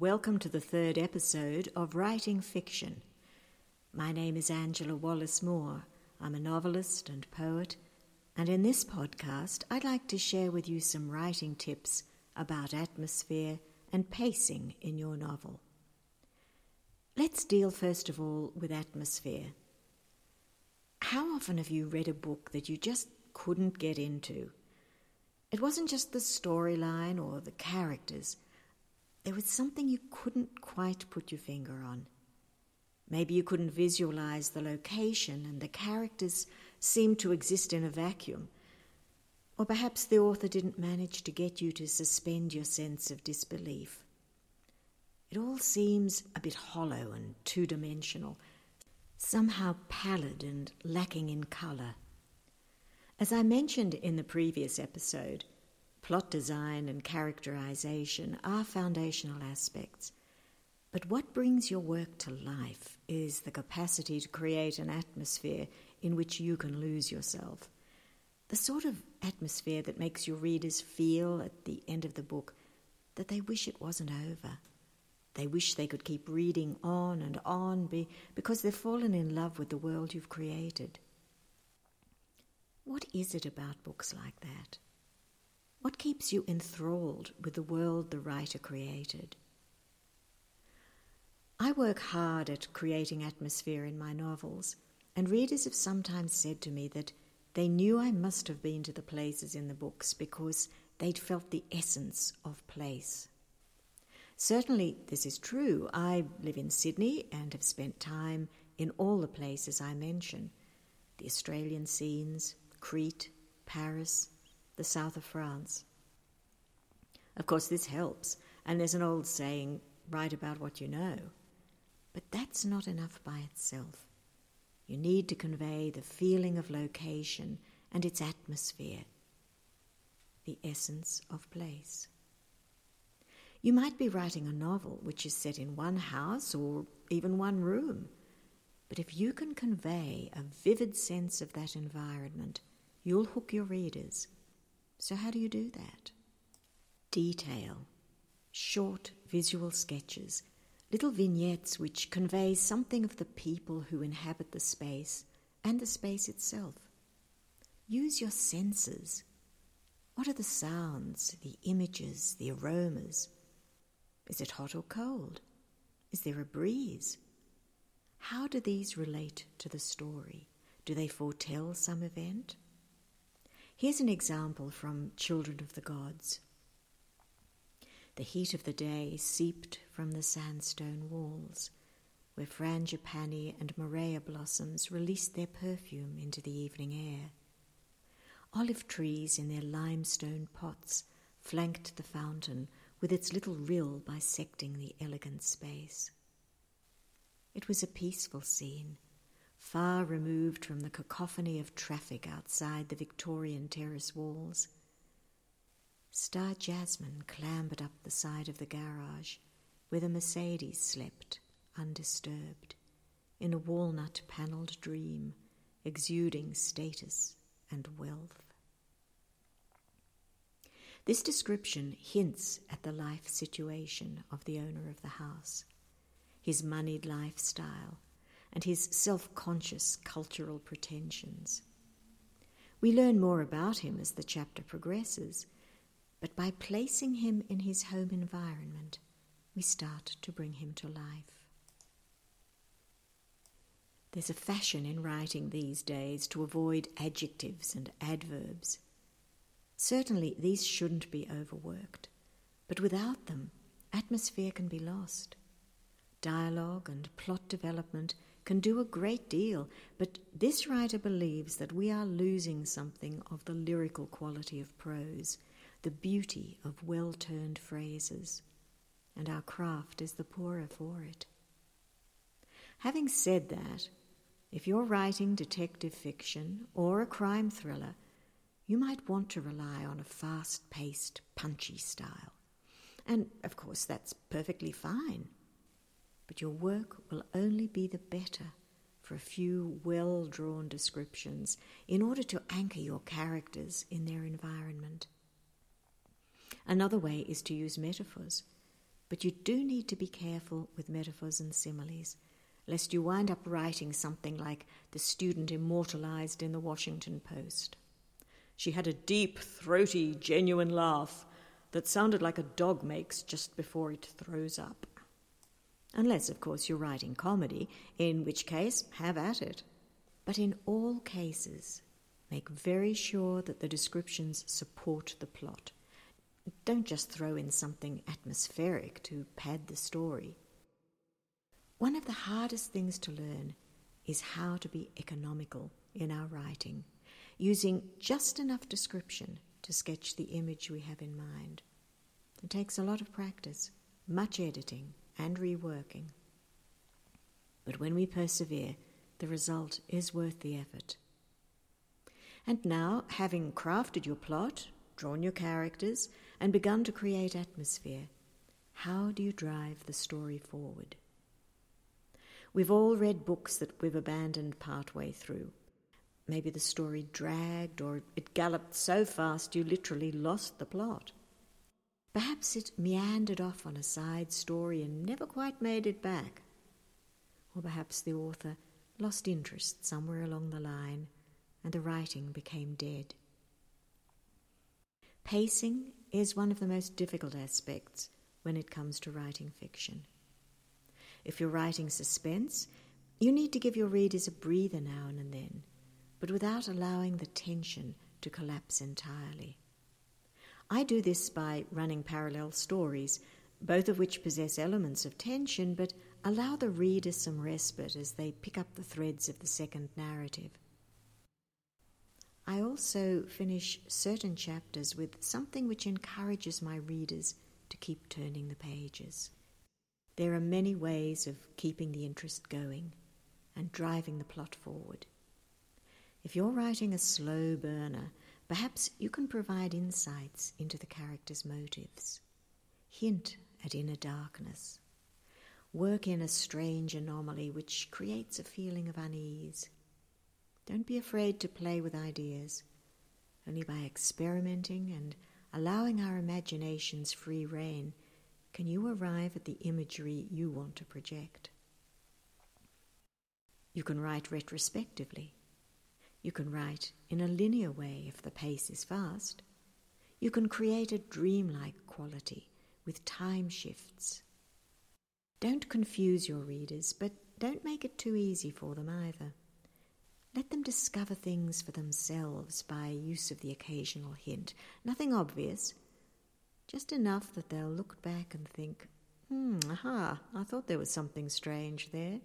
Welcome to the third episode of Writing Fiction. My name is Angela Wallace Moore. I'm a novelist and poet, and in this podcast, I'd like to share with you some writing tips about atmosphere and pacing in your novel. Let's deal first of all with atmosphere. How often have you read a book that you just couldn't get into? It wasn't just the storyline or the characters there was something you couldn't quite put your finger on. Maybe you couldn't visualize the location and the characters seemed to exist in a vacuum. Or perhaps the author didn't manage to get you to suspend your sense of disbelief. It all seems a bit hollow and two dimensional, somehow pallid and lacking in colour. As I mentioned in the previous episode, Plot design and characterization are foundational aspects. But what brings your work to life is the capacity to create an atmosphere in which you can lose yourself. The sort of atmosphere that makes your readers feel at the end of the book that they wish it wasn't over. They wish they could keep reading on and on be, because they've fallen in love with the world you've created. What is it about books like that? What keeps you enthralled with the world the writer created? I work hard at creating atmosphere in my novels, and readers have sometimes said to me that they knew I must have been to the places in the books because they'd felt the essence of place. Certainly, this is true. I live in Sydney and have spent time in all the places I mention the Australian scenes, Crete, Paris, the south of France. Of course, this helps, and there's an old saying write about what you know. But that's not enough by itself. You need to convey the feeling of location and its atmosphere, the essence of place. You might be writing a novel which is set in one house or even one room, but if you can convey a vivid sense of that environment, you'll hook your readers so, how do you do that? Detail, short visual sketches, little vignettes which convey something of the people who inhabit the space and the space itself. Use your senses. What are the sounds, the images, the aromas? Is it hot or cold? Is there a breeze? How do these relate to the story? Do they foretell some event? Here's an example from Children of the Gods. The heat of the day seeped from the sandstone walls, where frangipani and morea blossoms released their perfume into the evening air. Olive trees in their limestone pots flanked the fountain with its little rill bisecting the elegant space. It was a peaceful scene far removed from the cacophony of traffic outside the Victorian terrace walls. Star Jasmine clambered up the side of the garage where the Mercedes slept, undisturbed, in a walnut panelled dream, exuding status and wealth. This description hints at the life situation of the owner of the house, his moneyed lifestyle and his self conscious cultural pretensions. We learn more about him as the chapter progresses, but by placing him in his home environment, we start to bring him to life. There's a fashion in writing these days to avoid adjectives and adverbs. Certainly, these shouldn't be overworked, but without them, atmosphere can be lost. Dialogue and plot development can do a great deal, but this writer believes that we are losing something of the lyrical quality of prose, the beauty of well turned phrases, and our craft is the poorer for it. Having said that, if you're writing detective fiction or a crime thriller, you might want to rely on a fast paced, punchy style. And of course, that's perfectly fine but your work will only be the better for a few well drawn descriptions in order to anchor your characters in their environment. Another way is to use metaphors. But you do need to be careful with metaphors and similes, lest you wind up writing something like the student immortalized in the Washington Post. She had a deep, throaty, genuine laugh that sounded like a dog makes just before it throws up. Unless, of course, you're writing comedy, in which case, have at it. But in all cases, make very sure that the descriptions support the plot. Don't just throw in something atmospheric to pad the story. One of the hardest things to learn is how to be economical in our writing, using just enough description to sketch the image we have in mind. It takes a lot of practice, much editing, and reworking. But when we persevere, the result is worth the effort. And now, having crafted your plot, drawn your characters, and begun to create atmosphere, how do you drive the story forward? We've all read books that we've abandoned partway through. Maybe the story dragged or it galloped so fast you literally lost the plot. Perhaps it meandered off on a side story and never quite made it back. Or perhaps the author lost interest somewhere along the line and the writing became dead. Pacing is one of the most difficult aspects when it comes to writing fiction. If you're writing suspense, you need to give your readers a breather now and then, but without allowing the tension to collapse entirely. I do this by running parallel stories, both of which possess elements of tension but allow the reader some respite as they pick up the threads of the second narrative. I also finish certain chapters with something which encourages my readers to keep turning the pages. There are many ways of keeping the interest going and driving the plot forward. If you're writing a slow burner, Perhaps you can provide insights into the character's motives, hint at inner darkness, work in a strange anomaly which creates a feeling of unease. Don't be afraid to play with ideas. Only by experimenting and allowing our imaginations free rein can you arrive at the imagery you want to project. You can write retrospectively you can write in a linear way if the pace is fast. You can create a dreamlike quality with time shifts. Don't confuse your readers, but don't make it too easy for them either. Let them discover things for themselves by use of the occasional hint. Nothing obvious, just enough that they'll look back and think, hmm, aha, I thought there was something strange there.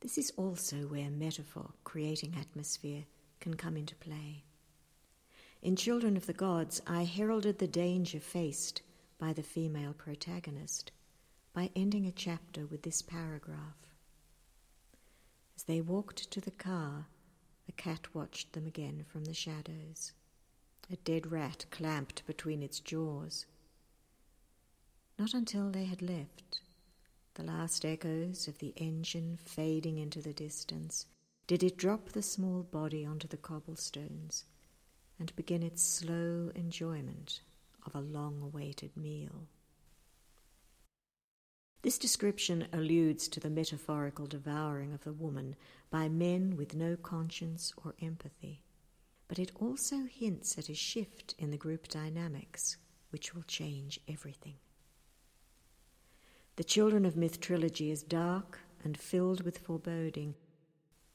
This is also where metaphor, creating atmosphere, can come into play. In Children of the Gods, I heralded the danger faced by the female protagonist by ending a chapter with this paragraph. As they walked to the car, the cat watched them again from the shadows. A dead rat clamped between its jaws. Not until they had left the last echoes of the engine fading into the distance, did it drop the small body onto the cobblestones and begin its slow enjoyment of a long awaited meal. This description alludes to the metaphorical devouring of the woman by men with no conscience or empathy, but it also hints at a shift in the group dynamics which will change everything. The Children of Myth trilogy is dark and filled with foreboding,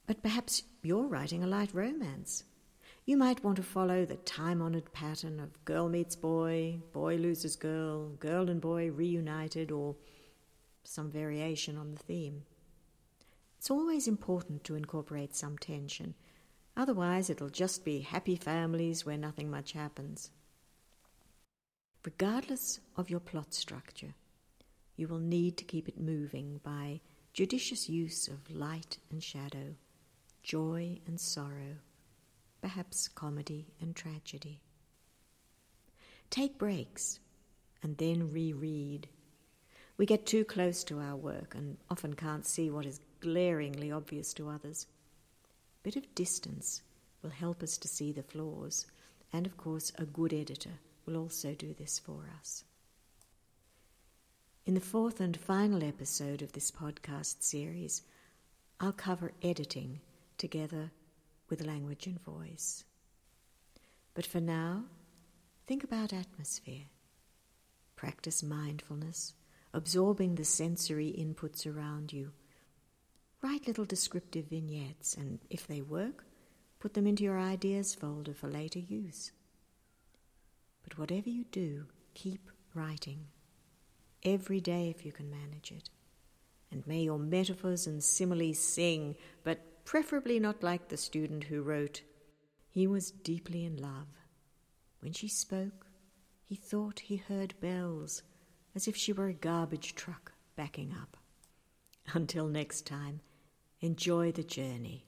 but perhaps you're writing a light romance. You might want to follow the time honored pattern of girl meets boy, boy loses girl, girl and boy reunited, or some variation on the theme. It's always important to incorporate some tension, otherwise, it'll just be happy families where nothing much happens. Regardless of your plot structure, you will need to keep it moving by judicious use of light and shadow, joy and sorrow, perhaps comedy and tragedy. Take breaks and then reread. We get too close to our work and often can't see what is glaringly obvious to others. A bit of distance will help us to see the flaws, and of course, a good editor will also do this for us. In the fourth and final episode of this podcast series, I'll cover editing together with language and voice. But for now, think about atmosphere. Practice mindfulness, absorbing the sensory inputs around you. Write little descriptive vignettes, and if they work, put them into your ideas folder for later use. But whatever you do, keep writing. Every day if you can manage it. And may your metaphors and similes sing, but preferably not like the student who wrote, He was deeply in love. When she spoke, he thought he heard bells, as if she were a garbage truck backing up. Until next time, enjoy the journey.